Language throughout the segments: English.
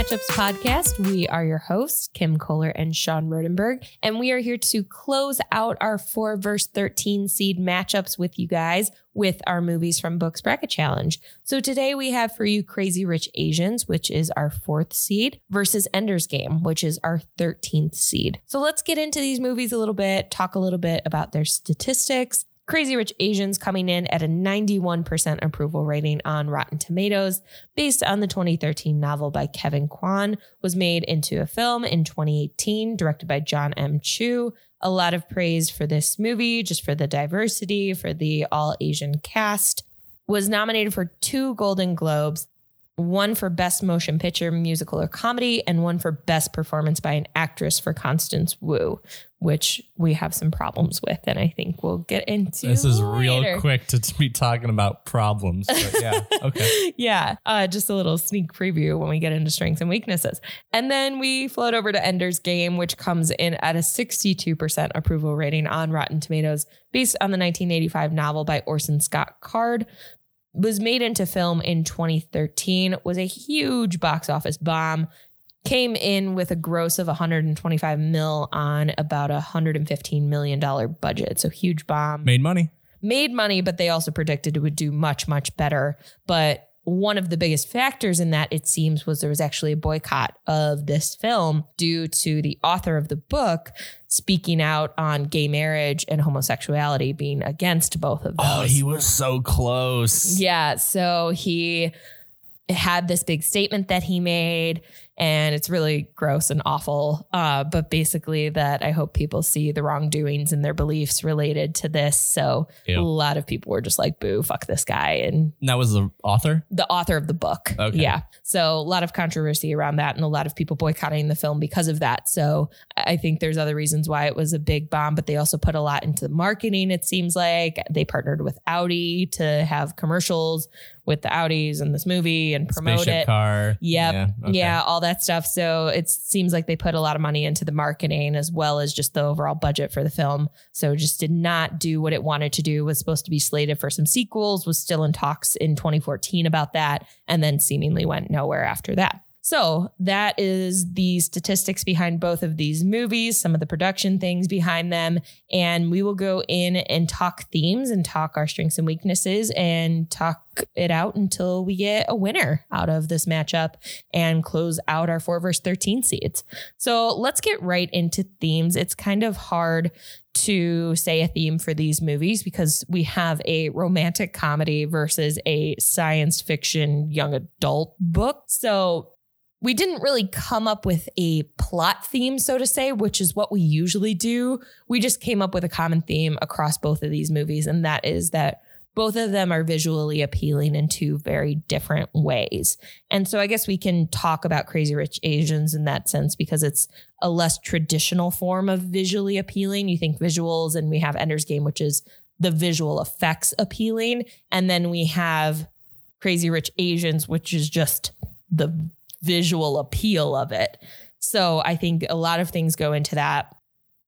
Matchups podcast. We are your hosts, Kim Kohler and Sean Rodenberg, and we are here to close out our 4 verse 13 seed matchups with you guys with our movies from Books Bracket Challenge. So today we have for you Crazy Rich Asians, which is our fourth seed, versus Ender's Game, which is our 13th seed. So let's get into these movies a little bit, talk a little bit about their statistics, Crazy Rich Asians coming in at a 91% approval rating on Rotten Tomatoes, based on the 2013 novel by Kevin Kwan, was made into a film in 2018, directed by John M. Chu. A lot of praise for this movie, just for the diversity, for the all Asian cast. Was nominated for two Golden Globes, one for Best Motion Picture, Musical or Comedy, and one for Best Performance by an Actress for Constance Wu, which we have some problems with, and I think we'll get into. This is later. real quick to be talking about problems. But yeah, okay. yeah, uh, just a little sneak preview when we get into strengths and weaknesses. And then we float over to Ender's Game, which comes in at a 62% approval rating on Rotten Tomatoes, based on the 1985 novel by Orson Scott Card. Was made into film in 2013, was a huge box office bomb. Came in with a gross of 125 mil on about a 115 million dollar budget. So huge bomb Made money. made money, but they also predicted it would do much, much better. But one of the biggest factors in that, it seems, was there was actually a boycott of this film due to the author of the book speaking out on gay marriage and homosexuality, being against both of oh, those. Oh, he was so close. Yeah. So he had this big statement that he made, and it's really gross and awful. Uh, but basically, that I hope people see the wrongdoings and their beliefs related to this. So Ew. a lot of people were just like, boo, fuck this guy. And And that was the author. the author of the book. Okay. Yeah. So a lot of controversy around that and a lot of people boycotting the film because of that. So I think there's other reasons why it was a big bomb, but they also put a lot into the marketing, it seems like. They partnered with Audi to have commercials with the Audis in this movie and promote Spaceship it. car. Yep. Yeah. okay. Yeah, all that stuff. So it seems like they put a lot of money into the marketing as well as just the overall budget for the film. So just did not do what it wanted to do. Was supposed to be slated for some sequels, was still in talks in 2014 about that, and then seemingly went nowhere after that. So that is the statistics behind both of these movies, some of the production things behind them. And we will go in and talk themes and talk our strengths and weaknesses and talk it out until we get a winner out of this matchup and close out our four verse 13 seeds. So let's get right into themes. It's kind of hard to say a theme for these movies because we have a romantic comedy versus a science fiction young adult book. So we didn't really come up with a plot theme, so to say, which is what we usually do. We just came up with a common theme across both of these movies, and that is that both of them are visually appealing in two very different ways. And so I guess we can talk about Crazy Rich Asians in that sense because it's a less traditional form of visually appealing. You think visuals, and we have Ender's Game, which is the visual effects appealing. And then we have Crazy Rich Asians, which is just the visual appeal of it. So I think a lot of things go into that.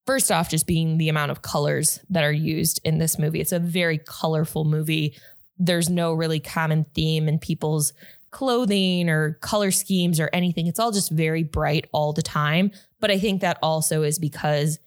First off, just being the amount of colors that are used in this movie. It's a very colorful movie. There's no really common theme in people's clothing or color schemes or anything. It's all just very bright all the time. But I think that also is because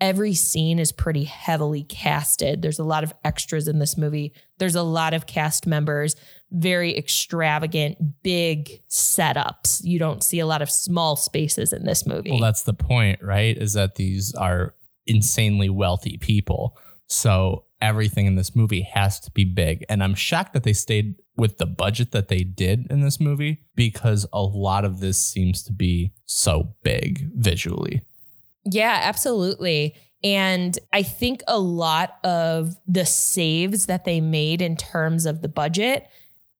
every scene is pretty heavily casted. There's a lot of extras in this movie. There's a lot of cast members, very extravagant, big setups. You don't see a lot of small spaces in this movie. Well, that's the point, right? Is that these are insanely wealthy people. So everything in this movie has to be big. And I'm shocked that they stayed with the budget that they did in this movie because a lot of this seems to be so big visually. Yeah, absolutely. And I think a lot of the saves that they made in terms of the budget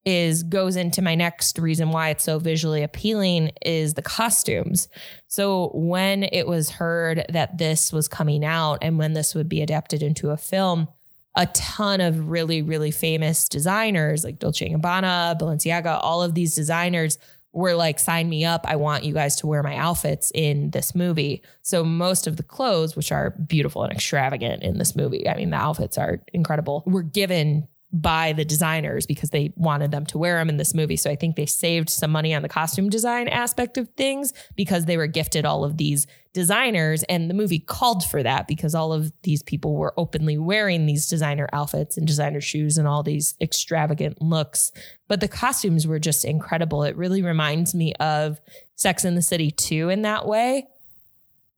is goes into my next reason why it's so visually appealing is the costumes. So when it was heard that this was coming out and when this would be adapted into a film, a ton of really really famous designers like Dolce & Gabbana, Balenciaga, all of these designers were like, sign me up. I want you guys to wear my outfits in this movie. So most of the clothes, which are beautiful and extravagant in this movie, I mean, the outfits are incredible, were given by the designers because they wanted them to wear them in this movie. So I think they saved some money on the costume design aspect of things because they were gifted all of these designers. And the movie called for that because all of these people were openly wearing these designer outfits and designer shoes and all these extravagant looks. But the costumes were just incredible. It really reminds me of Sex in the City 2 in that way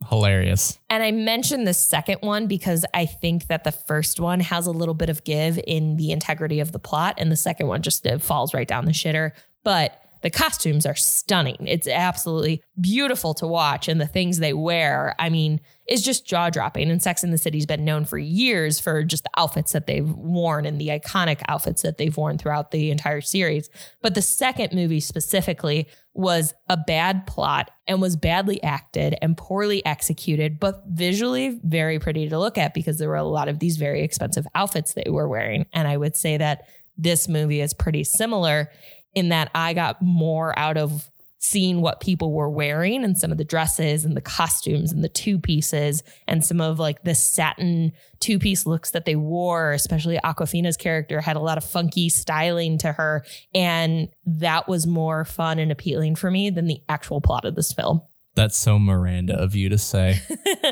hilarious. And I mentioned the second one because I think that the first one has a little bit of give in the integrity of the plot, and the second one just falls right down the shitter. But the costumes are stunning. It's absolutely beautiful to watch. And the things they wear, I mean, is just jaw dropping. And Sex in the City's been known for years for just the outfits that they've worn and the iconic outfits that they've worn throughout the entire series. But the second movie specifically was a bad plot and was badly acted and poorly executed, but visually very pretty to look at because there were a lot of these very expensive outfits they were wearing. And I would say that this movie is pretty similar in that I got more out of seeing what people were wearing and some of the dresses and the costumes and the two pieces and some of like the satin two piece looks that they wore, especially Awkwafina's character had a lot of funky styling to her. And that was more fun and appealing for me than the actual plot of this film. That's so Miranda of you to say.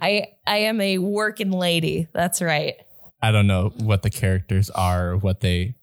I I am a working lady. That's right. I don't know what the characters are, what they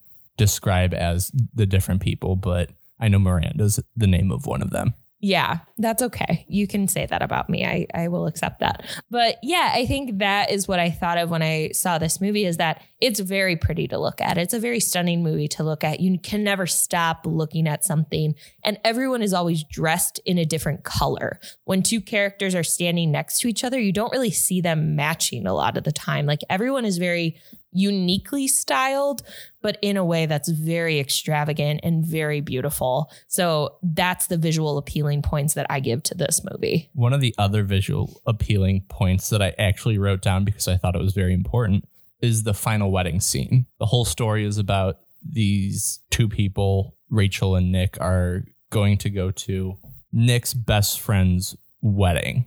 describe as the different people, but I know Miranda's the name of one of them. Yeah, that's okay. You can say that about me. I, I will accept that. But yeah, I think that is what I thought of when I saw this movie is that it's very pretty to look at. It's a very stunning movie to look at. You can never stop looking at something. And everyone is always dressed in a different color. When two characters are standing next to each other, you don't really see them matching a lot of the time. Like everyone is very uniquely styled, but in a way that's very extravagant and very beautiful. So that's the visual appealing points that I give to this movie. One of the other visual appealing points that I actually wrote down because I thought it was very important is the final wedding scene. The whole story is about these two people, Rachel and Nick, are going to go to Nick's best friend's wedding.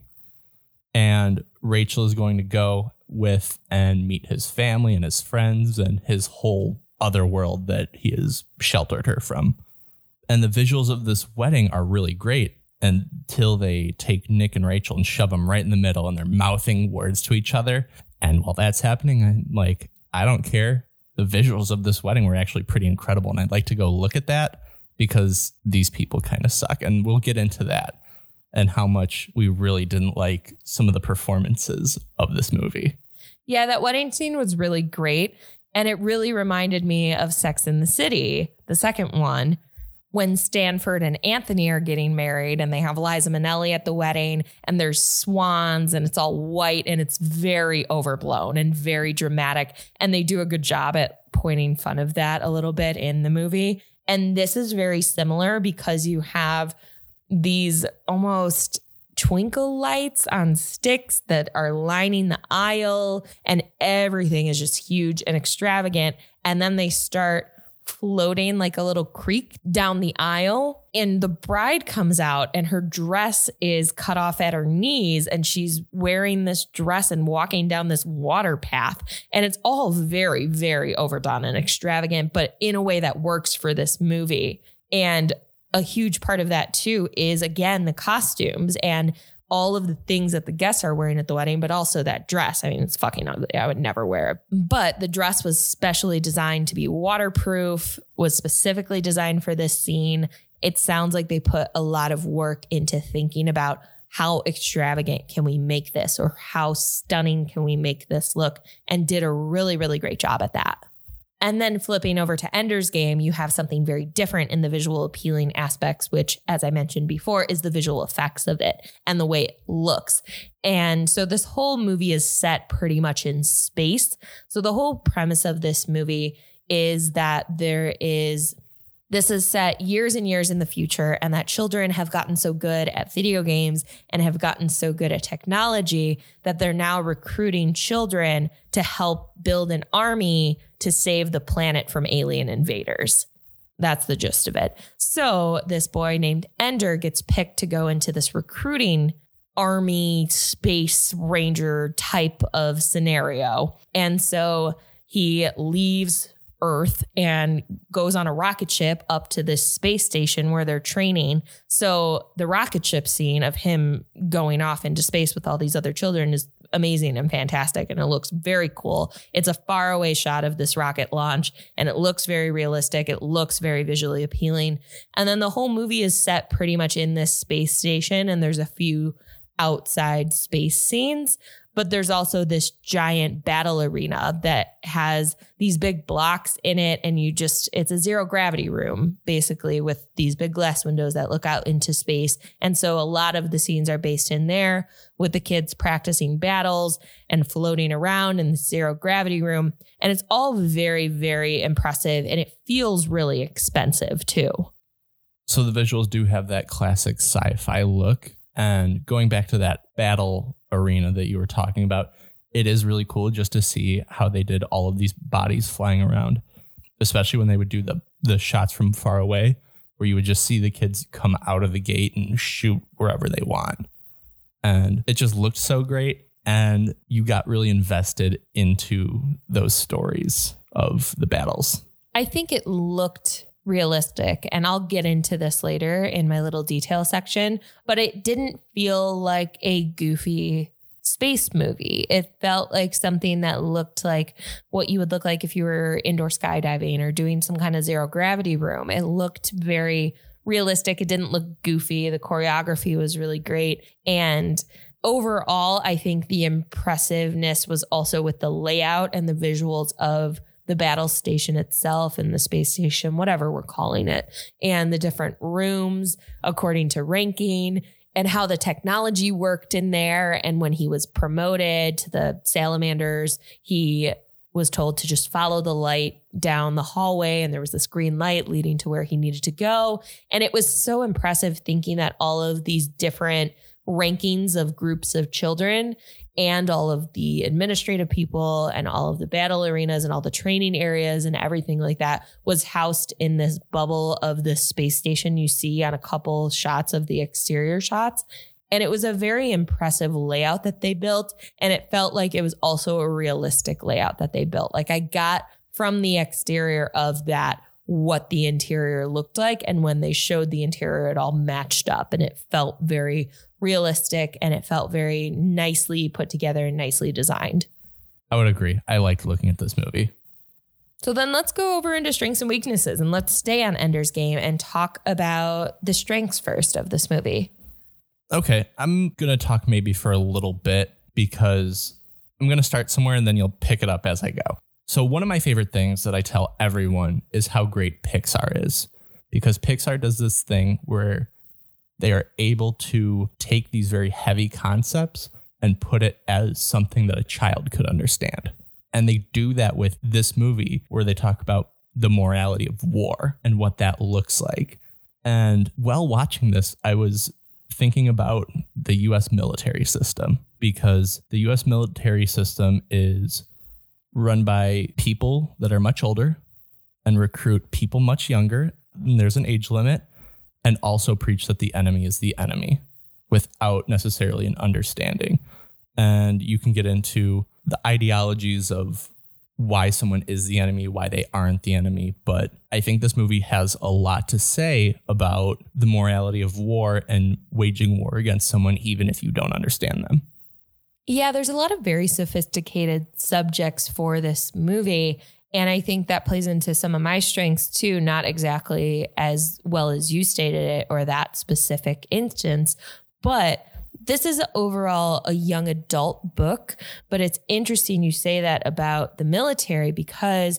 And Rachel is going to go with and meet his family and his friends and his whole other world that he has sheltered her from. And the visuals of this wedding are really great until they take Nick and Rachel and shove them right in the middle and they're mouthing words to each other. And while that's happening, I'm like, I don't care. The visuals of this wedding were actually pretty incredible. And I'd like to go look at that because these people kind of suck. And we'll get into that and how much we really didn't like some of the performances of this movie. Yeah, that wedding scene was really great. And it really reminded me of Sex in the City, the second one, when Stanford and Anthony are getting married and they have Liza Minnelli at the wedding and there's swans and it's all white and it's very overblown and very dramatic. And they do a good job at pointing fun of that a little bit in the movie. And this is very similar because you have these almost twinkle lights on sticks that are lining the aisle, and everything is just huge and extravagant. And then they start floating like a little creek down the aisle. And the bride comes out, and her dress is cut off at her knees, and she's wearing this dress and walking down this water path. And it's all very, very overdone and extravagant, but in a way that works for this movie. And a huge part of that too is again the costumes and all of the things that the guests are wearing at the wedding, but also that dress. I mean, it's fucking ugly. I would never wear it. But the dress was specially designed to be waterproof, was specifically designed for this scene. It sounds like they put a lot of work into thinking about how extravagant can we make this or how stunning can we make this look and did a really, really great job at that. And then flipping over to Ender's Game, you have something very different in the visual appealing aspects, which, as I mentioned before, is the visual effects of it and the way it looks. And so this whole movie is set pretty much in space. So the whole premise of this movie is that there is this is set years and years in the future, and that children have gotten so good at video games and have gotten so good at technology that they're now recruiting children to help build an army to save the planet from alien invaders. That's the gist of it. So, this boy named Ender gets picked to go into this recruiting army space ranger type of scenario. And so he leaves Earth and goes on a rocket ship up to this space station where they're training. So the rocket ship scene of him going off into space with all these other children is amazing and fantastic and it looks very cool. It's a faraway shot of this rocket launch and it looks very realistic. It looks very visually appealing. And then the whole movie is set pretty much in this space station and there's a few outside space scenes but there's also this giant battle arena that has these big blocks in it and you just it's a zero gravity room basically with these big glass windows that look out into space. And so a lot of the scenes are based in there with the kids practicing battles and floating around in the zero gravity room. And it's all very very impressive and it feels really expensive too. So the visuals do have that classic sci-fi look. And going back to that battle arena that you were talking about, it is really cool just to see how they did all of these bodies flying around, especially when they would do the the shots from far away where you would just see the kids come out of the gate and shoot wherever they want. And it just looked so great and you got really invested into those stories of the battles. I think it looked realistic. And I'll get into this later in my little detail section, but it didn't feel like a goofy space movie. It felt like something that looked like what you would look like if you were indoor skydiving or doing some kind of zero gravity room. It looked very realistic. It didn't look goofy. The choreography was really great. And overall, I think the impressiveness was also with the layout and the visuals of the battle station itself and the space station, whatever we're calling it, and the different rooms according to ranking and how the technology worked in there. And when he was promoted to the salamanders, he was told to just follow the light down the hallway and there was this green light leading to where he needed to go and it was so impressive thinking that all of these different rankings of groups of children and all of the administrative people and all of the battle arenas and all the training areas and everything like that was housed in this bubble of the space station you see on a couple shots of the exterior shots. And it was a very impressive layout that they built. And it felt like it was also a realistic layout that they built. Like I got from the exterior of that what the interior looked like. And when they showed the interior, it all matched up and it felt very realistic and it felt very nicely put together and nicely designed. I would agree. I liked looking at this movie. So then let's go over into strengths and weaknesses and let's stay on Ender's Game and talk about the strengths first of this movie. Okay. I'm going to talk maybe for a little bit because I'm going to start somewhere and then you'll pick it up as I go. So, one of my favorite things that I tell everyone is how great Pixar is because Pixar does this thing where they are able to take these very heavy concepts and put it as something that a child could understand. And they do that with this movie where they talk about the morality of war and what that looks like. And while watching this, I was thinking about the US military system because the US military system is run by people that are much older and recruit people much younger. And there's an age limit, and also preach that the enemy is the enemy without necessarily an understanding. And you can get into the ideologies of why someone is the enemy, why they aren't the enemy. But I think this movie has a lot to say about the morality of war and waging war against someone, even if you don't understand them. Yeah, there's a lot of very sophisticated subjects for this movie. And I think that plays into some of my strengths too, not exactly as well as you stated it or that specific instance, but this is overall a young adult book. But it's interesting you say that about the military because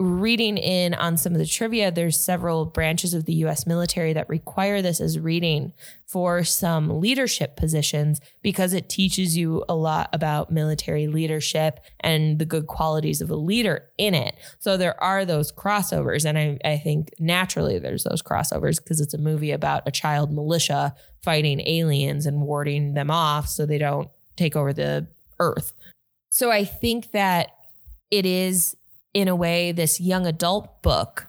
reading in on some of the trivia, there's several branches of the US military that require this as reading for some leadership positions because it teaches you a lot about military leadership and the good qualities of a leader in it. So there are those crossovers. And I, I think naturally there's those crossovers because it's a movie about a child militia fighting aliens and warding them off so they don't take over the earth. So I think that it is in a way, this young adult book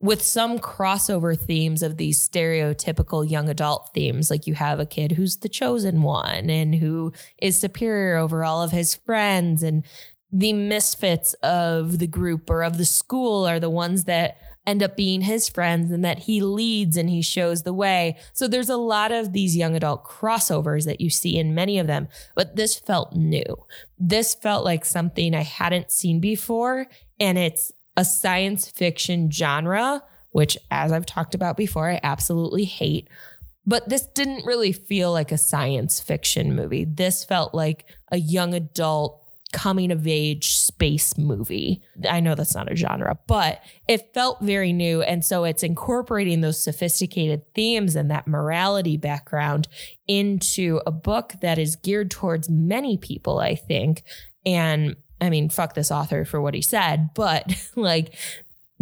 with some crossover themes of these stereotypical young adult themes. Like you have a kid who's the chosen one and who is superior over all of his friends. And the misfits of the group or of the school are the ones that end up being his friends and that he leads and he shows the way. So there's a lot of these young adult crossovers that you see in many of them, but this felt new. This felt like something I hadn't seen before. And it's a science fiction genre, which, as I've talked about before, I absolutely hate. But this didn't really feel like a science fiction movie. This felt like a young adult coming of age space movie. I know that's not a genre, but it felt very new. And so it's incorporating those sophisticated themes and that morality background into a book that is geared towards many people, I think. And I mean, fuck this author for what he said, but like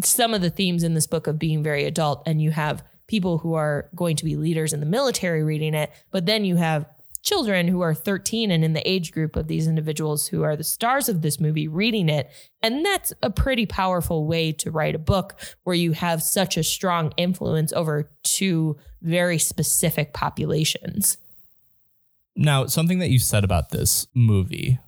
some of the themes in this book of being very adult, and you have people who are going to be leaders in the military reading it, but then you have children who are 13 and in the age group of these individuals who are the stars of this movie reading it. And that's a pretty powerful way to write a book where you have such a strong influence over two very specific populations. Now, something that you said about this movie,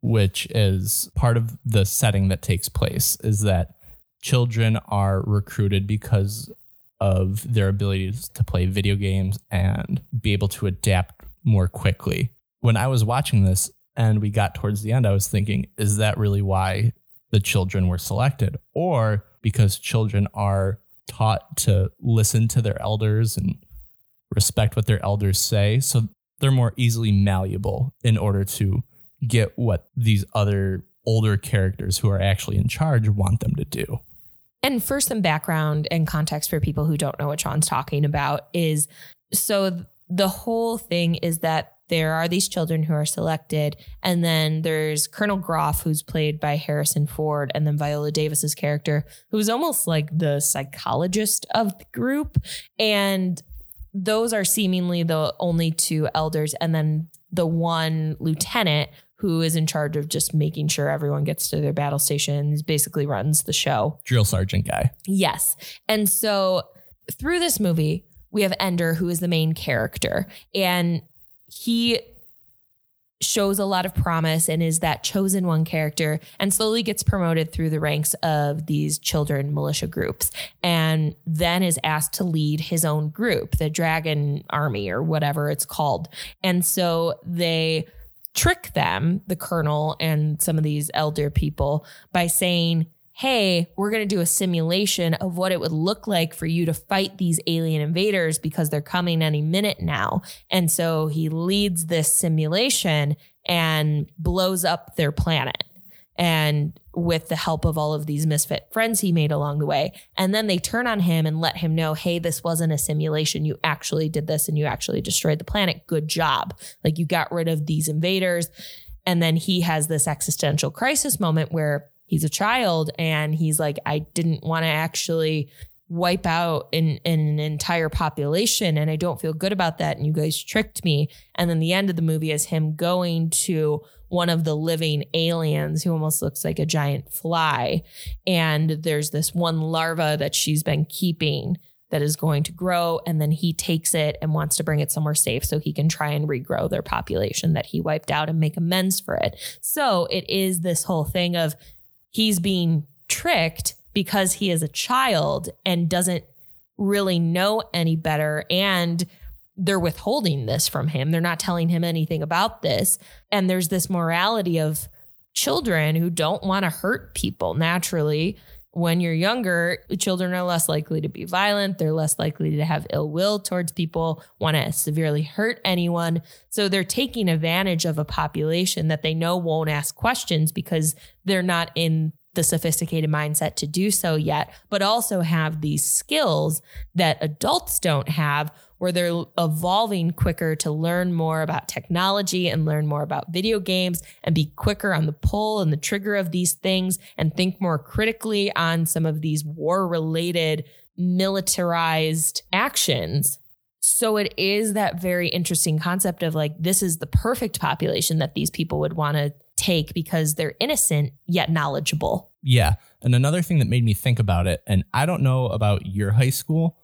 which is part of the setting that takes place, is that children are recruited because of their abilities to play video games and be able to adapt more quickly. When I was watching this and we got towards the end, I was thinking, is that really why the children were selected? Or because children are taught to listen to their elders and respect what their elders say. So they're more easily malleable in order to get what these other older characters who are actually in charge want them to do. And for some background and context for people who don't know what Sean's talking about, is so the whole thing is that there are these children who are selected, and then there's Colonel Graff, who's played by Harrison Ford, and then Viola Davis's character, who's almost like the psychologist of the group. And those are seemingly the only two elders, and then the one lieutenant who is in charge of just making sure everyone gets to their battle stations, basically runs the show. Drill sergeant guy. Yes. And so through this movie, we have Ender, who is the main character, and he shows a lot of promise and is that chosen one character and slowly gets promoted through the ranks of these children militia groups and then is asked to lead his own group the dragon army or whatever it's called and so they trick them the colonel and some of these elder people by saying hey, we're going to do a simulation of what it would look like for you to fight these alien invaders because they're coming any minute now. And so he leads this simulation and blows up their planet. And with the help of all of these misfit friends he made along the way. And then they turn on him and let him know, hey, this wasn't a simulation. You actually did this and you actually destroyed the planet. Good job. Like you got rid of these invaders. And then he has this existential crisis moment where he's a child and he's like, I didn't want to actually wipe out an, an entire population and I don't feel good about that. And you guys tricked me. And then the end of the movie is him going to one of the living aliens who almost looks like a giant fly. And there's this one larva that she's been keeping that is going to grow. And then he takes it and wants to bring it somewhere safe so he can try and regrow their population that he wiped out and make amends for it. So it is this whole thing of he's being tricked because he is a child and doesn't really know any better. And they're withholding this from him. They're not telling him anything about this. And there's this morality of children who don't want to hurt people naturally. When you're younger, children are less likely to be violent. They're less likely to have ill will towards people, want to severely hurt anyone. So they're taking advantage of a population that they know won't ask questions because they're not in the sophisticated mindset to do so yet, but also have these skills that adults don't have where they're evolving quicker to learn more about technology and learn more about video games and be quicker on the pull and the trigger of these things and think more critically on some of these war related militarized actions. So it is that very interesting concept of like, this is the perfect population that these people would want to take because they're innocent yet knowledgeable. Yeah. And another thing that made me think about it, and I don't know about your high school,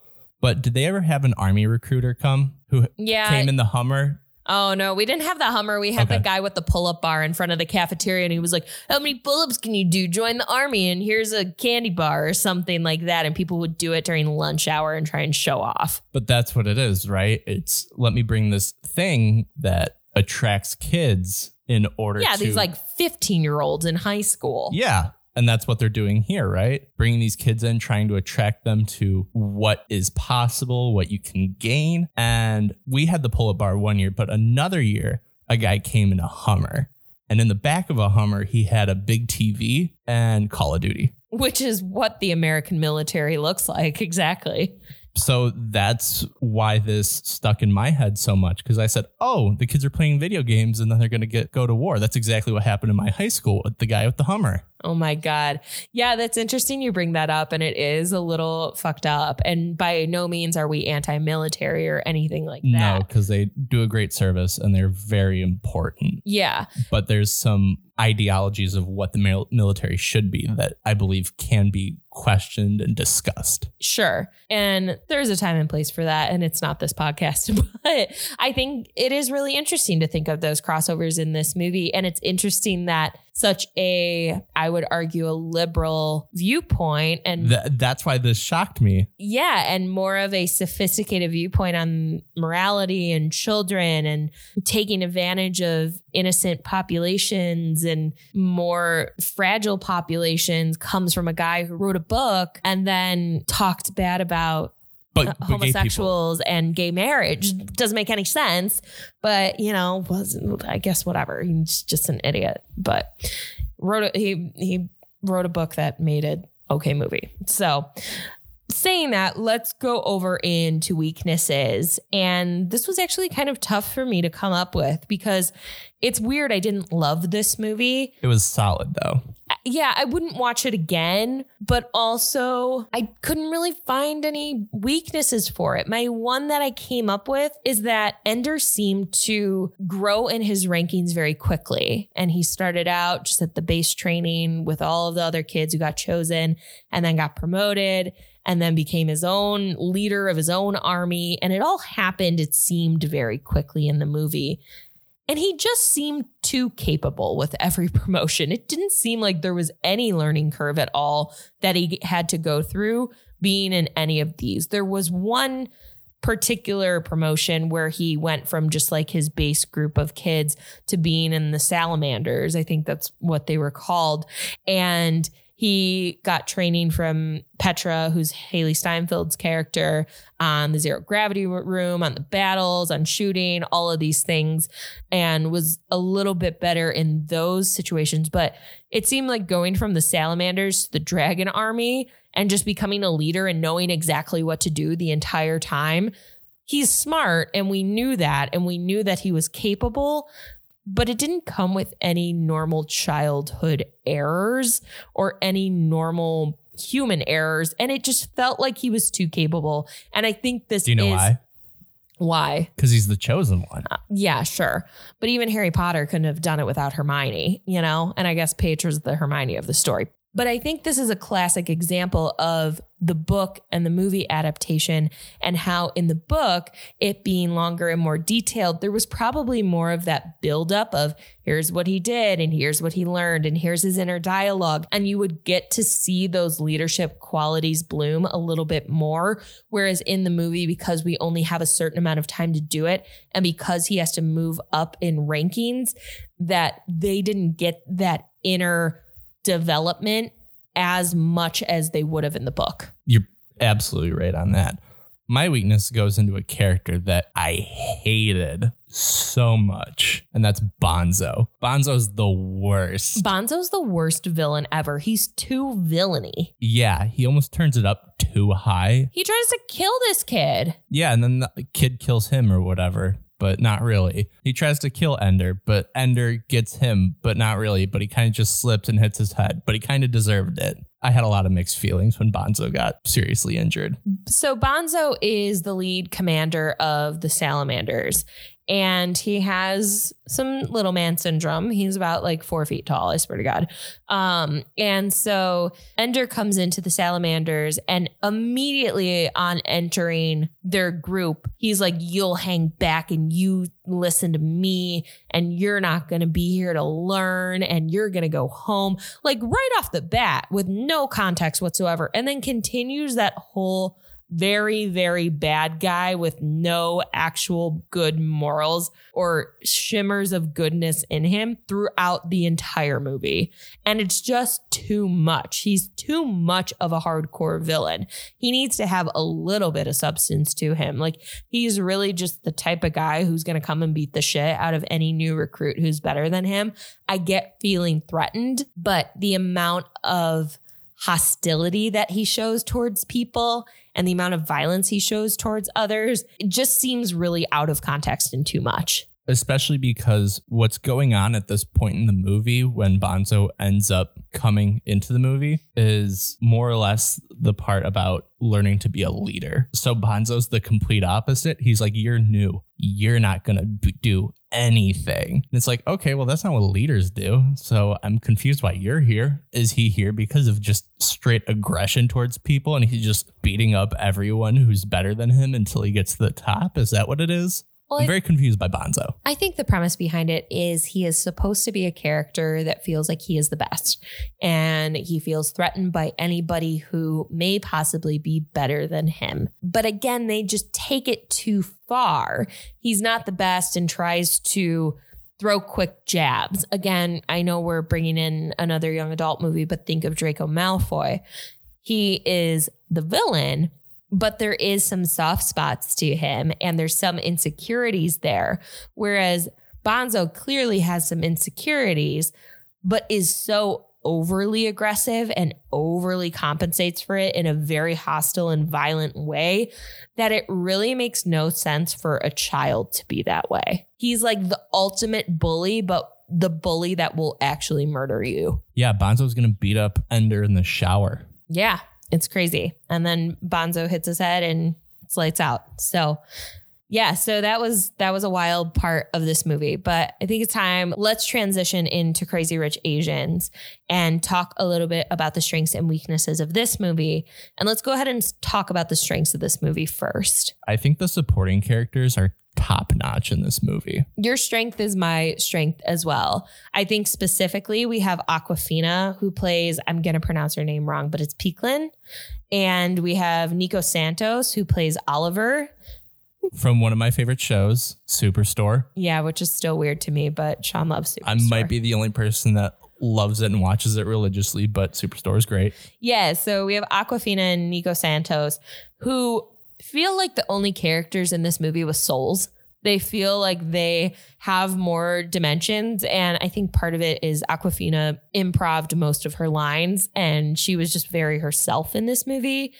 but did they ever have an army recruiter come who Yeah. came in the Hummer Oh no, we didn't have the Hummer. We had the guy with the pull-up bar in front of the cafeteria, and he was like, "How many pull-ups can you do? Join the army, and here's a candy bar or something like that." And people would do it during lunch hour and try and show off. But that's what it is, right? It's let me bring this thing that attracts kids in order to Yeah, to these like 15-year-olds in high school. Yeah. And that's what they're doing here, right? Bringing these kids in, trying to attract them to what is possible, what you can gain. And we had the pull up bar one year, but another year, a guy came in a Hummer. And in the back of a Hummer, he had a big TV and Call of Duty. Which is what the American military looks like exactly. So that's why this stuck in my head so much because I said, "Oh, the kids are playing video games and then they're going to get go to war." That's exactly what happened in my high school with the guy with the Hummer. Oh my God. Yeah, that's interesting you bring that up. And it is a little fucked up. And by no means are we anti military or anything like that. No, because they do a great service and they're very important. Yeah. But there's some ideologies of what the military should be that I believe can be questioned and discussed. Sure. And there's a time and place for that. And it's not this podcast. But I think it is really interesting to think of those crossovers in this movie. And it's interesting that such a, I would argue, a liberal viewpoint and Th- that's why this shocked me. yeah, and more of a sophisticated viewpoint on morality and children and taking advantage of innocent populations and more fragile populations comes from a guy who wrote a book and then talked bad about But, uh, but gay homosexuals and gay marriage doesn't make any sense but you know was i guess whatever. He's just an idiot but wrote a, he he wrote a book that made it okay movie. So saying that let's go over into weaknesses and this was actually kind of tough for me to come up with because it's weird i didn't love this movie It was solid though. Uh, yeah, I wouldn't watch it again, but also I couldn't really find any weaknesses for it. My one that I came up with is that Ender seemed to grow in his rankings very quickly. And he started out just at the base training with all of the other kids who got chosen and then got promoted and then became his own leader of his own army. And it all happened, it seemed very quickly in the movie. And he just seemed too capable with every promotion. It didn't seem like there was any learning curve at all that he had to go through being in any of these. There was one particular promotion where he went from just like his base group of kids to being in the salamanders. I think that's what they were called. And he got training from Petra, who's Hailee Steinfeld's character, on the zero gravity room, on the battles, on shooting, all of these things, and was a little bit better in those situations. But it seemed like going from the salamanders to the dragon army and just becoming a leader and knowing exactly what to do the entire time. He's smart, and we knew that, and we knew that he was capable, but it didn't come with any normal childhood errors or any normal human errors. And it just felt like he was too capable. And I think this Do you know is why? why. Because he's the chosen one. Uh, yeah, sure. But even Harry Potter couldn't have done it without Hermione, you know? And I guess Paige was the Hermione of the story. But I think this is a classic example of the book and the movie adaptation and how in the book, it being longer and more detailed, there was probably more of that buildup of here's what he did and here's what he learned and here's his inner dialogue. And you would get to see those leadership qualities bloom a little bit more. Whereas in the movie, because we only have a certain amount of time to do it, and because he has to move up in rankings, that they didn't get that inner development as much as they would have in the book. You're absolutely right on that. My weakness goes into a character that I hated so much, and that's Bonzo. Bonzo's the worst. Bonzo's the worst villain ever. He's too villainy. Yeah, he almost turns it up too high. He tries to kill this kid. Yeah, and then the kid kills him or whatever, but not really. He tries to kill Ender, but Ender gets him, but not really. But he kind of just slips and hits his head, but he kind of deserved it. I had a lot of mixed feelings when Bonzo got seriously injured. So Bonzo is the lead commander of the salamanders. And he has some little man syndrome. He's about like four feet tall, I swear to God. Um, and so Ender comes into the salamanders, and immediately on entering their group, he's like, You'll hang back and you listen to me, and you're not going to be here to learn, and you're going to go home. Like right off the bat with no context whatsoever. And then continues that whole very, very bad guy with no actual good morals or shimmers of goodness in him throughout the entire movie. And it's just too much. He's too much of a hardcore villain. He needs to have a little bit of substance to him. Like he's really just the type of guy who's going to come and beat the shit out of any new recruit who's better than him. I get feeling threatened, but the amount of hostility that he shows towards people and the amount of violence he shows towards others it just seems really out of context and too much. Especially because what's going on at this point in the movie when Bonzo ends up coming into the movie is more or less the part about learning to be a leader. So Bonzo's the complete opposite. He's like, You're new. You're not going to do anything. And it's like, okay, well, that's not what leaders do. So I'm confused why you're here. Is he here because of just straight aggression towards people and he's just beating up everyone who's better than him until he gets to the top? Is that what it is? Well, I'm very confused by Bonzo. I think the premise behind it is he is supposed to be a character that feels like he is the best and he feels threatened by anybody who may possibly be better than him. But again, they just take it too far. He's not the best and tries to throw quick jabs. Again, I know we're bringing in another young adult movie, but think of Draco Malfoy. He is the villain, but there is some soft spots to him and there's some insecurities there. Whereas Bonzo clearly has some insecurities, but is so overly aggressive and overly compensates for it in a very hostile and violent way that it really makes no sense for a child to be that way. He's like the ultimate bully, but the bully that will actually murder you. Yeah, Bonzo's going to beat up Ender in the shower. Yeah, it's crazy. And then Bonzo hits his head and it's lights out. So yeah, so that was that was a wild part of this movie, but I think it's time let's transition into Crazy Rich Asians and talk a little bit about the strengths and weaknesses of this movie. And let's go ahead and talk about the strengths of this movie first. I think the supporting characters are top notch in this movie. Your strength is my strength as well. I think specifically we have Awkwafina who plays I'm going to pronounce her name wrong, but it's Peik Lin. And we have Nico Santos who plays Oliver. From one of my favorite shows, Superstore. Yeah, which is still weird to me, but Sean loves Superstore. I might be the only person that loves it and watches it religiously, but Superstore is great. Yeah, so we have Awkwafina and Nico Santos who feel like the only characters in this movie with souls. They feel like they have more dimensions. And I think part of it is Awkwafina improved most of her lines and she was just very herself in this movie.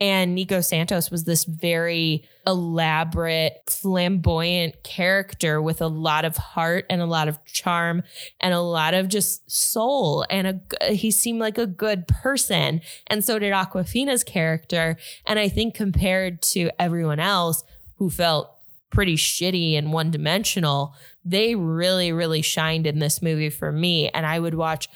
And Nico Santos was this very elaborate, flamboyant character with a lot of heart and a lot of charm and a lot of just soul. And a, he seemed like a good person. And so did Awkwafina's character. And I think compared to everyone else who felt pretty shitty and one dimensional, they really, really shined in this movie for me. And I would watch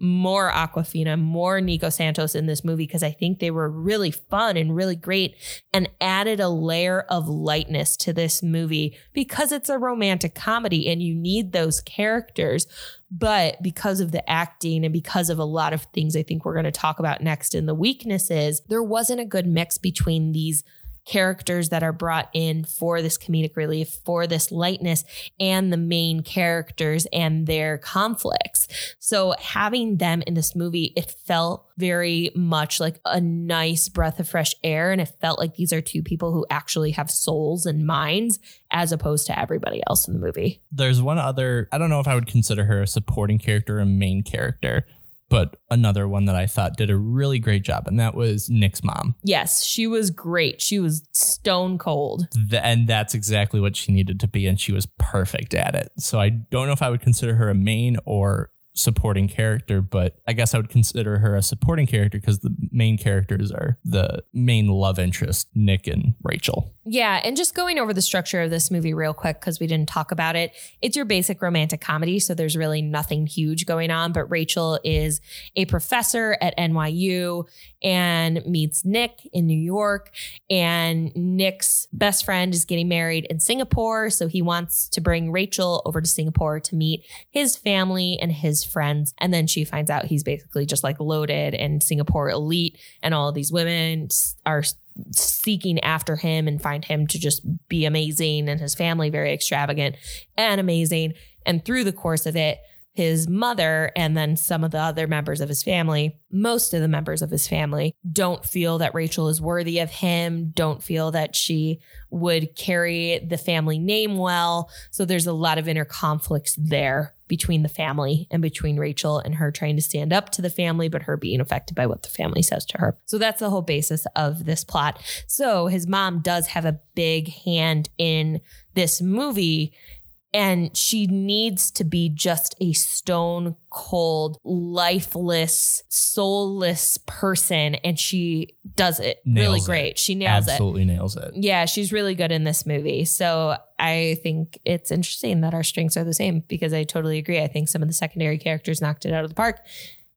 more Awkwafina, more Nico Santos in this movie because I think they were really fun and really great and added a layer of lightness to this movie because it's a romantic comedy and you need those characters. But because of the acting and because of a lot of things I think we're going to talk about next in the weaknesses, there wasn't a good mix between these characters that are brought in for this comedic relief, for this lightness, and the main characters and their conflicts. So having them in this movie, it felt very much like a nice breath of fresh air. And it felt like these are two people who actually have souls and minds as opposed to everybody else in the movie. There's one other, I don't know if I would consider her a supporting character or a main character, but another one that I thought did a really great job, and that was Nick's mom. Yes, she was great. She was stone cold. Th- and that's exactly what she needed to be, and she was perfect at it. So I don't know if I would consider her a main or supporting character, but I guess I would consider her a supporting character because the main characters are the main love interest, Nick and Rachel. Yeah, and just going over the structure of this movie real quick because we didn't talk about it. It's your basic romantic comedy, so there's really nothing huge going on. But Rachel is a professor at NYU and meets Nick in New York. And Nick's best friend is getting married in Singapore. So he wants to bring Rachel over to Singapore to meet his family and his friends. And then she finds out he's basically just like loaded and Singapore elite, and all these women are seeking after him and find him to just be amazing and his family very extravagant and amazing. And through the course of it, his mother and then some of the other members of his family, most of the members of his family, don't feel that Rachel is worthy of him, don't feel that she would carry the family name well. So there's a lot of inner conflicts there between the family and between Rachel and her trying to stand up to the family, but her being affected by what the family says to her. So that's the whole basis of this plot. So his mom does have a big hand in this movie and she needs to be just a stone cold, lifeless, soulless person. And she does it Nails really it. great. She nails it. Absolutely nails it. Yeah, she's really good in this movie. So I think it's interesting that our strengths are the same because I totally agree. I think some of the secondary characters knocked it out of the park.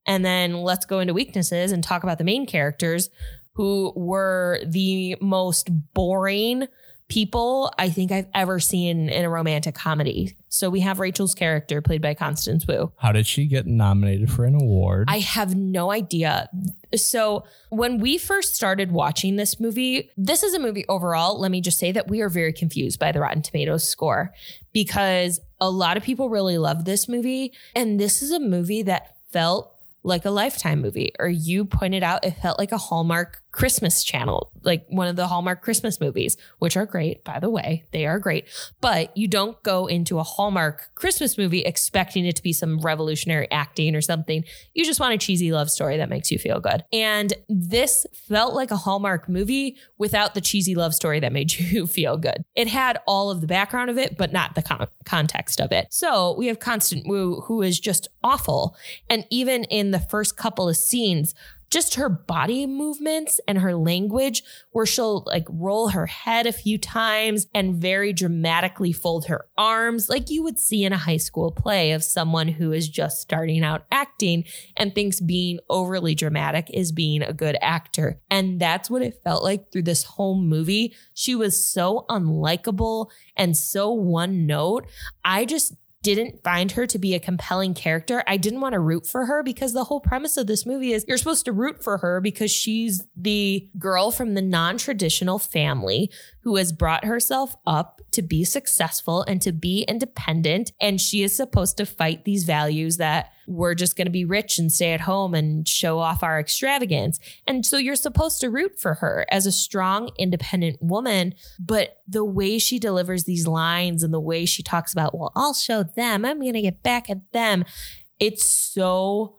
And then let's go into weaknesses and talk about the main characters who were the most boring people I think I've ever seen in a romantic comedy. So we have Rachel's character played by Constance Wu. How did she get nominated for an award? I have no idea. So, when we first started watching this movie, this is a movie overall. Let me just say that we are very confused by the Rotten Tomatoes score because a lot of people really love this movie. And this is a movie that felt like a lifetime movie or you pointed out it felt like a hallmark christmas channel like one of the hallmark christmas movies which are great by the way they are great. But you don't go into a hallmark christmas movie expecting it to be some revolutionary acting or something. You just want a cheesy love story that makes you feel good. And this felt like a hallmark movie without the cheesy love story that made you feel good. It had all of the background of it but not the con- context of it. So we have Constance Wu who is just awful. And even in the first couple of scenes, just her body movements and her language, where she'll like roll her head a few times and very dramatically fold her arms, like you would see in a high school play of someone who is just starting out acting and thinks being overly dramatic is being a good actor. And that's what it felt like through this whole movie. She was so unlikable and so one note. I just didn't find her to be a compelling character. I didn't want to root for her because the whole premise of this movie is you're supposed to root for her because she's the girl from the non traditional family who has brought herself up to be successful and to be independent. And she is supposed to fight these values that we're just going to be rich and stay at home and show off our extravagance. And so you're supposed to root for her as a strong, independent woman. But the way she delivers these lines and the way she talks about, well, I'll show them, I'm going to get back at them. It's so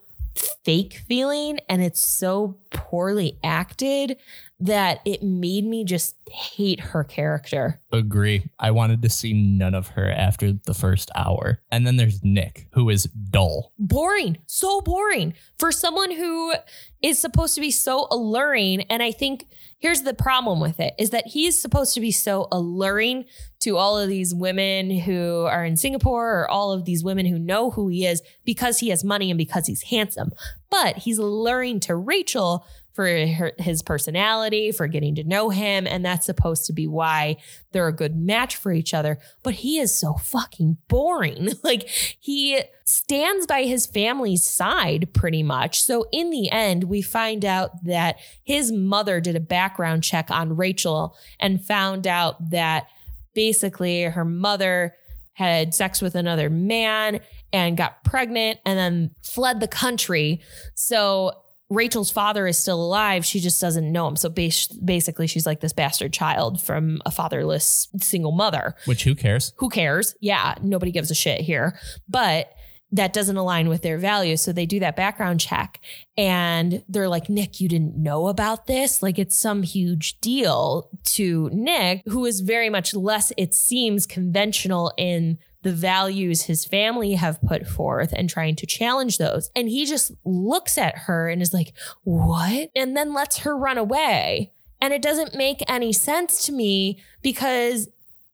fake feeling and it's so poorly acted that it made me just hate her character. Agree. I wanted to see none of her after the first hour. And then there's Nick, who is dull. Boring, so boring for someone who is supposed to be so alluring. And I think here's the problem with it is that he's supposed to be so alluring to all of these women who are in Singapore or all of these women who know who he is because he has money and because he's handsome. But he's alluring to Rachel for her, his personality, for getting to know him. And that's supposed to be why they're a good match for each other. But he is so fucking boring. like he stands by his family's side pretty much. So in the end, we find out that his mother did a background check on Rachel and found out that basically her mother had sex with another man and got pregnant and then fled the country. So Rachel's father is still alive. She just doesn't know him. So bas- basically, she's like this bastard child from a fatherless single mother. Which who cares? Who cares? Yeah, nobody gives a shit here. But that doesn't align with their values. So they do that background check and they're like, Nick, you didn't know about this? Like it's some huge deal to Nick, who is very much less, it seems, conventional in the values his family have put forth and trying to challenge those. And he just looks at her and is like, What? And then lets her run away. And it doesn't make any sense to me because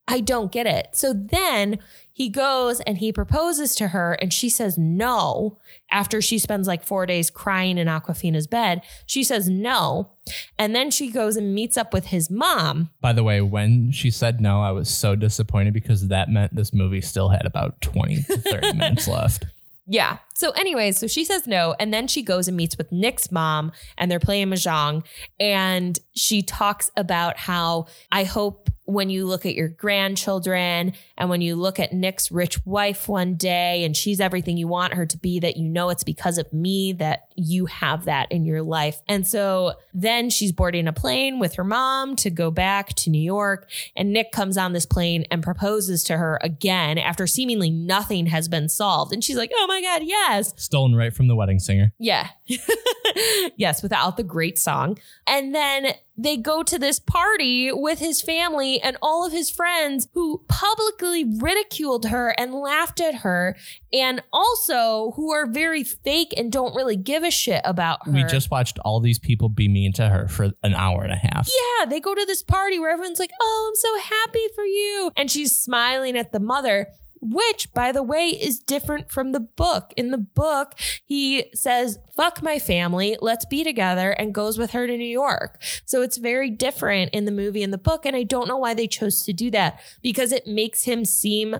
I don't get it. So then he goes and he proposes to her, and she says no. After she spends like four days crying in Awkwafina's bed, she says no. And then she goes and meets up with his mom. By the way, when she said no, I was so disappointed because that meant this movie still had about 20 to 30 minutes left. Yeah. So, anyway, so she says no. And then she goes and meets with Nick's mom and they're playing Mahjong. And she talks about how I hope when you look at your grandchildren and when you look at Nick's rich wife one day and she's everything you want her to be, that you know it's because of me that you have that in your life. And so then she's boarding a plane with her mom to go back to New York. And Nick comes on this plane and proposes to her again after seemingly nothing has been solved. And she's like, oh my God, yes. Stolen right from the wedding singer. Yeah. yes, without the great song. And then they go to this party with his family and all of his friends who publicly ridiculed her and laughed at her and also who are very fake and don't really give a shit about her. We just watched all these people be mean to her for an hour and a half. Yeah, they go to this party where everyone's like, "Oh, I'm so happy for you." And she's smiling at the mother which, by the way, is different from the book. In the book, he says, fuck my family, let's be together, and goes with her to New York. So it's very different in the movie and the book. And I don't know why they chose to do that because it makes him seem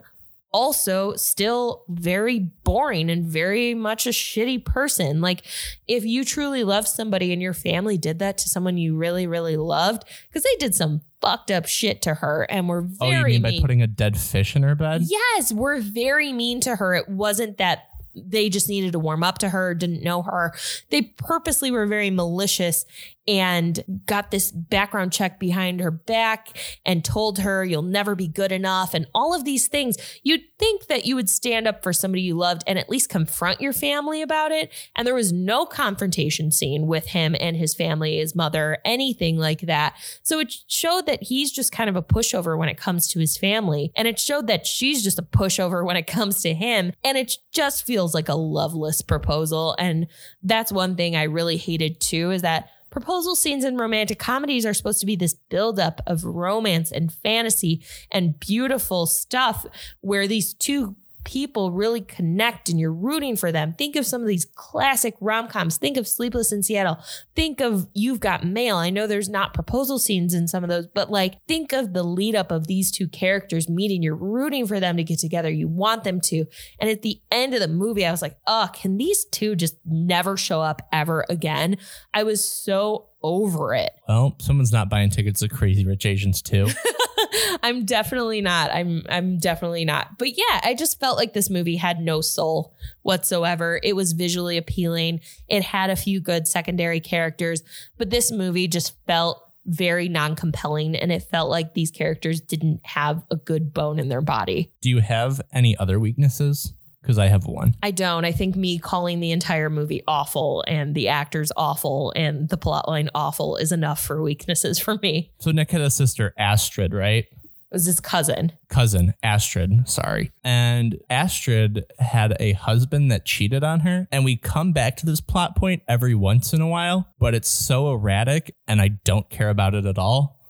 also still very boring and very much a shitty person. Like, if you truly love somebody and your family did that to someone you really, really loved, because they did some fucked up shit to her and were very oh, you mean mean. by putting a dead fish in her bed? Yes, we're very mean to her. It wasn't that they just needed to warm up to her, didn't know her. They purposely were very malicious and got this background check behind her back and told her you'll never be good enough and all of these things. You'd think that you would stand up for somebody you loved and at least confront your family about it. And there was no confrontation scene with him and his family, his mother, anything like that. So it showed that he's just kind of a pushover when it comes to his family. And it showed that she's just a pushover when it comes to him. And it just feels like a loveless proposal. And that's one thing I really hated too is that proposal scenes in romantic comedies are supposed to be this buildup of romance and fantasy and beautiful stuff where these two people really connect and you're rooting for them. Think of some of these classic rom coms. Think of Sleepless in Seattle. Think of You've Got Mail. I know there's not proposal scenes in some of those, but like think of the lead up of these two characters meeting. You're rooting for them to get together. You want them to. And at the end of the movie, I was like, oh, can these two just never show up ever again? I was so over it. Well, someone's not buying tickets to Crazy Rich Asians too. I'm definitely not. I'm I'm definitely not. But yeah, I just felt like this movie had no soul whatsoever. It was visually appealing. It had a few good secondary characters, but this movie just felt very non-compelling and it felt like these characters didn't have a good bone in their body. Do you have any other weaknesses? Because I have one. I don't. I think me calling the entire movie awful and the actors awful and the plotline awful is enough for weaknesses for me. So Nick had a sister, Astrid, right? It was his cousin. cousin, Astrid, sorry. And Astrid had a husband that cheated on her. And we come back to this plot point every once in a while, but it's so erratic and I don't care about it at all.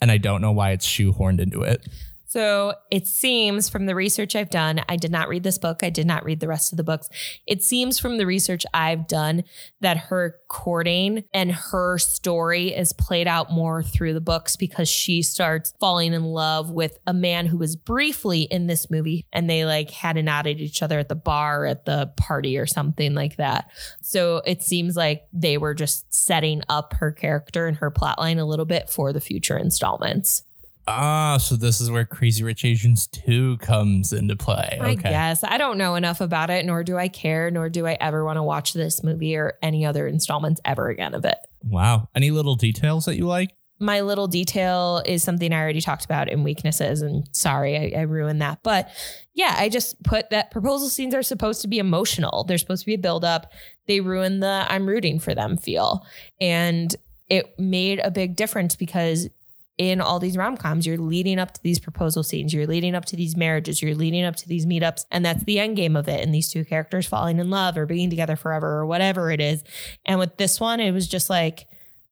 And I don't know why it's shoehorned into it. So it seems from the research I've done, I did not read this book. I did not read the rest of the books. It seems from the research I've done that her courting and her story is played out more through the books because she starts falling in love with a man who was briefly in this movie and they like had a nod at each other at the bar at the party or something like that. So it seems like they were just setting up her character and her plotline a little bit for the future installments. Ah, so this is where Crazy Rich Asians 2 comes into play. I guess. I don't know enough about it, nor do I care, nor do I ever want to watch this movie or any other installments ever again of it. Wow. Any little details that you like? My little detail is something I already talked about in weaknesses, and sorry, I, I ruined that. But yeah, I just put that proposal scenes are supposed to be emotional. They're supposed to be a buildup. They ruin the I'm rooting for them feel. And it made a big difference because in all these rom-coms you're leading up to these proposal scenes you're leading up to these marriages you're leading up to these meetups and that's the end game of it and these two characters falling in love or being together forever or whatever it is. And with this one it was just like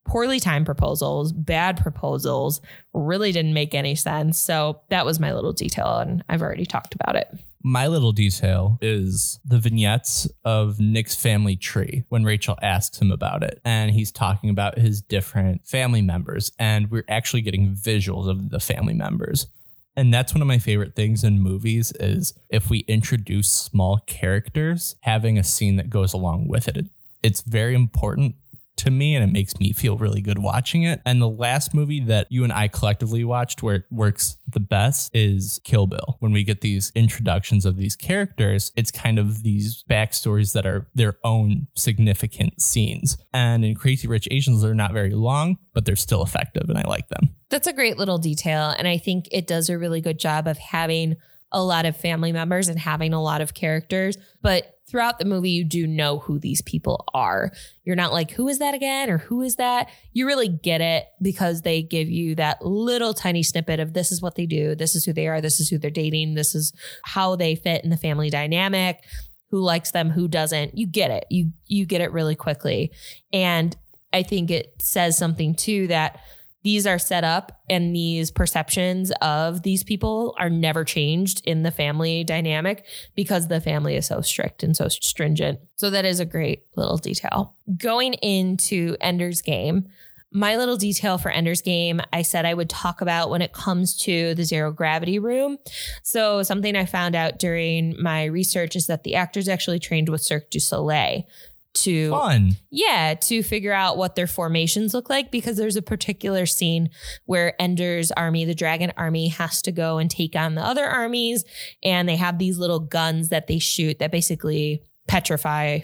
poorly timed proposals, bad proposals, really didn't make any sense. So that was my little detail, and I've already talked about it. My little detail is the vignettes of Nick's family tree when Rachel asks him about it. And he's talking about his different family members. And we're actually getting visuals of the family members. And that's one of my favorite things in movies is if we introduce small characters, having a scene that goes along with it. It's very important to me and it makes me feel really good watching it. And the last movie that you and I collectively watched where it works the best is Kill Bill. When we get these introductions of these characters, it's kind of these backstories that are their own significant scenes. And in Crazy Rich Asians, they're not very long, but they're still effective and I like them. That's a great little detail. And I think it does a really good job of having a lot of family members and having a lot of characters. But throughout the movie, you do know who these people are. You're not like, who is that again? Or who is that? You really get it because they give you that little tiny snippet of this is what they do, this is who they are, this is who they're dating, this is how they fit in the family dynamic. Who likes them, who doesn't. You get it. You you get it really quickly. And I think it says something too that these are set up and these perceptions of these people are never changed in the family dynamic because the family is so strict and so stringent. So that is a great little detail. Going into Ender's Game, my little detail for Ender's Game, I said I would talk about when it comes to the zero gravity room. So, something I found out during my research is that the actors actually trained with Cirque du Soleil to Fun. yeah, to figure out what their formations look like because there's a particular scene where Ender's army, the dragon army, has to go and take on the other armies. And they have these little guns that they shoot that basically petrify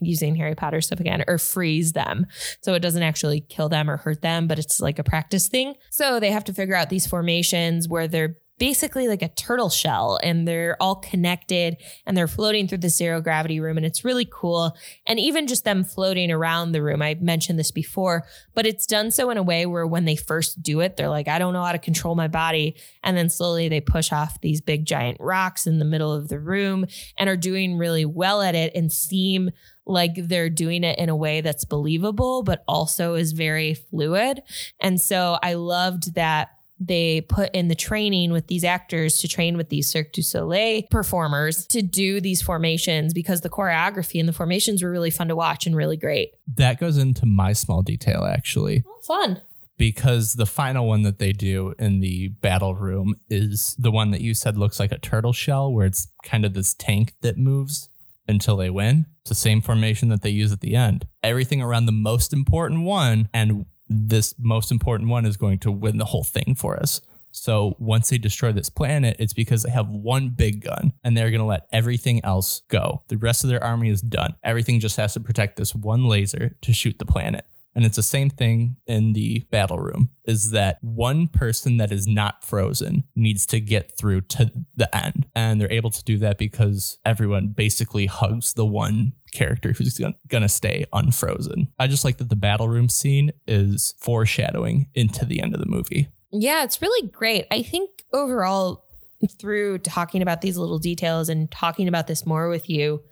using Harry Potter stuff again or freeze them. So it doesn't actually kill them or hurt them, but it's like a practice thing. So they have to figure out these formations where they're basically like a turtle shell and they're all connected and they're floating through the zero gravity room and it's really cool. And even just them floating around the room i mentioned this before but it's done so in a way where when they first do it they're like i don't know how to control my body. And then slowly they push off these big giant rocks in the middle of the room and are doing really well at it and seem like they're doing it in a way that's believable but also is very fluid. And so i loved that they put in the training with these actors to train with these Cirque du Soleil performers to do these formations because the choreography and the formations were really fun to watch and really great. That goes into my small detail actually. Oh, fun. Because the final one that they do in the battle room is the one that you said looks like a turtle shell, where it's kind of this tank that moves until they win. It's the same formation that they use at the end. Everything around the most important one and this most important one is going to win the whole thing for us. So once they destroy this planet, it's because they have one big gun and they're going to let everything else go. The rest of their army is done. Everything just has to protect this one laser to shoot the planet. And it's the same thing in the battle room is that one person that is not frozen needs to get through to the end. And they're able to do that because everyone basically hugs the one character who's going to stay unfrozen. I just like that the battle room scene is foreshadowing into the end of the movie. Yeah, it's really great. I think overall, through talking about these little details and talking about this more with you,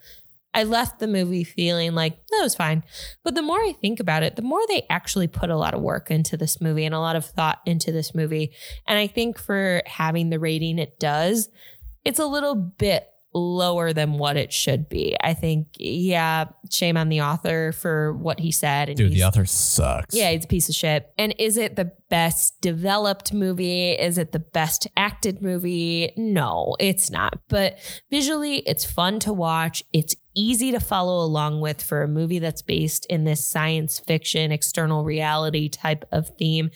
I left the movie feeling like that was fine. But the more I think about it, the more they actually put a lot of work into this movie and a lot of thought into this movie. And I think for having the rating it does, it's a little bit lower than what it should be. I think, yeah, shame on the author for what he said. And Dude, the author sucks. yeah, he's a piece of shit. And is it the best developed movie? Is it the best acted movie? No, it's not. But visually, it's fun to watch. It's easy to follow along with for a movie that's based in this science fiction, external reality type of theme.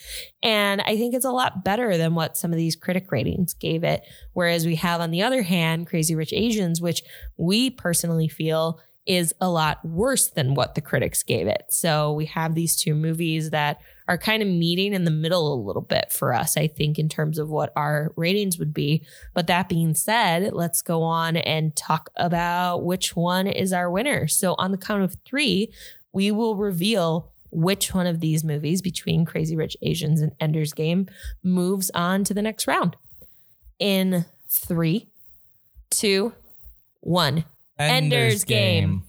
And I think it's a lot better than what some of these critic ratings gave it. Whereas we have, on the other hand, Crazy Rich Asians, which we personally feel is a lot worse than what the critics gave it. So we have these two movies that are kind of meeting in the middle a little bit for us, I think, in terms of what our ratings would be. But that being said, let's go on and talk about which one is our winner. So on the count of three, we will reveal which one of these movies between Crazy Rich Asians and Ender's Game moves on to the next round. In three, two, one. Ender's Game.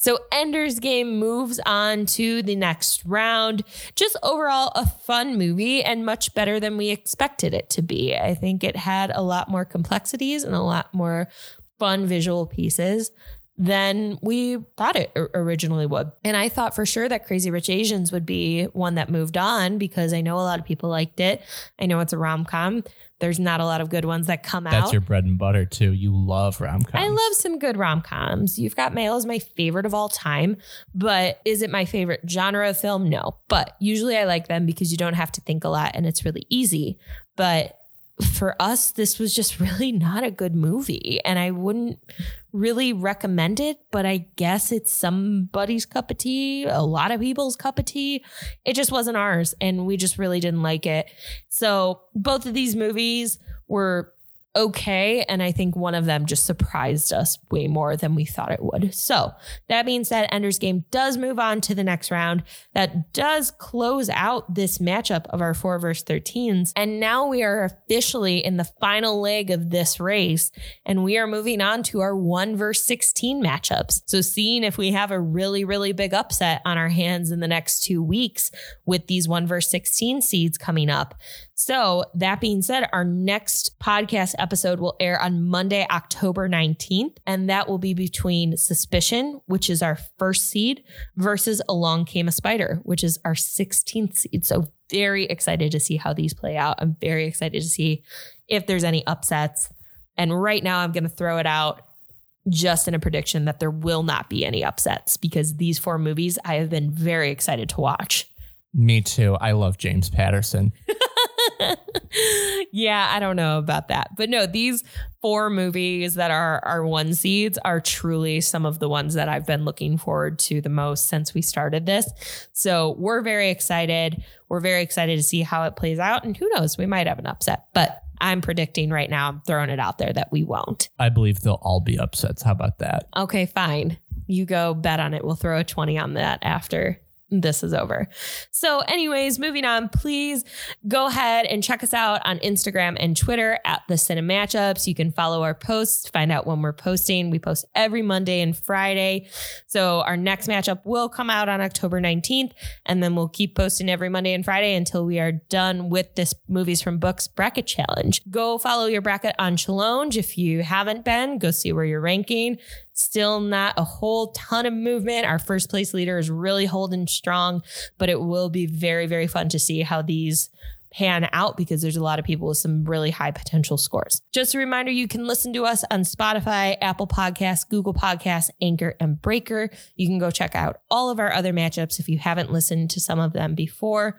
So Ender's Game moves on to the next round. Just overall, a fun movie and much better than we expected it to be. I think it had a lot more complexities and a lot more fun visual pieces than we thought it originally would. And I thought for sure that Crazy Rich Asians would be one that moved on because I know a lot of people liked it. I know it's a rom com. There's not a lot of good ones that come That's out. That's your bread and butter too. You love rom coms. I love some good rom coms. You've Got Mail is my favorite of all time, but is it my favorite genre of film? No. But usually I like them because you don't have to think a lot and it's really easy. But for us, this was just really not a good movie. And I wouldn't really recommend it, but I guess it's somebody's cup of tea, a lot of people's cup of tea. It just wasn't ours. And we just really didn't like it. So both of these movies were okay. And I think one of them just surprised us way more than we thought it would. So that being said, Ender's Game does move on to the next round. That does close out this matchup of our 4 verse 13s. And now we are officially in the final leg of this race. And we are moving on to our 1 verse 16 matchups. So seeing if we have a really, really big upset on our hands in the next two weeks with these 1 verse 16 seeds coming up. So, that being said, our next podcast episode will air on Monday, October 19th, and that will be between Suspicion, which is our first seed, versus Along Came a Spider, which is our 16th seed. So, very excited to see how these play out. I'm very excited to see if there's any upsets. And right now, I'm going to throw it out just in a prediction that there will not be any upsets because these four movies I have been very excited to watch. Me too. I love James Patterson. yeah, I don't know about that. But no, these four movies that are our one seeds are truly some of the ones that I've been looking forward to the most since we started this. So we're very excited. We're very excited to see how it plays out. And who knows, we might have an upset. But I'm predicting right now, I'm throwing it out there that we won't. I believe they'll all be upsets. How about that? Okay, fine. You go bet on it. We'll throw a 20 on that after this is over. So, anyways, moving on, please go ahead and check us out on Instagram and Twitter at the Cinema Matchups. You can follow our posts, find out when we're posting. We post every Monday and Friday. So, our next matchup will come out on October 19th, and then we'll keep posting every Monday and Friday until we are done with this Movies from Books bracket challenge. Go follow your bracket on Challenge if you haven't been. Go see where you're ranking. Still not a whole ton of movement. Our first place leader is really holding strong, but it will be very, very fun to see how these pan out because there's a lot of people with some really high potential scores. Just a reminder you can listen to us on Spotify, Apple Podcasts, Google Podcasts, Anchor, and Breaker. You can go check out all of our other matchups if you haven't listened to some of them before.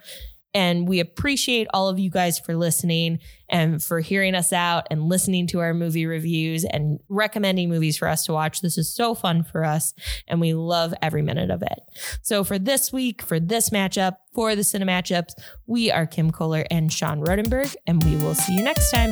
And we appreciate all of you guys for listening and for hearing us out and listening to our movie reviews and recommending movies for us to watch. This is so fun for us, and we love every minute of it. So, for this week, for this matchup, for the Cinema Matchups, we are Kim Kohler and Sean Rodenberg, and we will see you next time.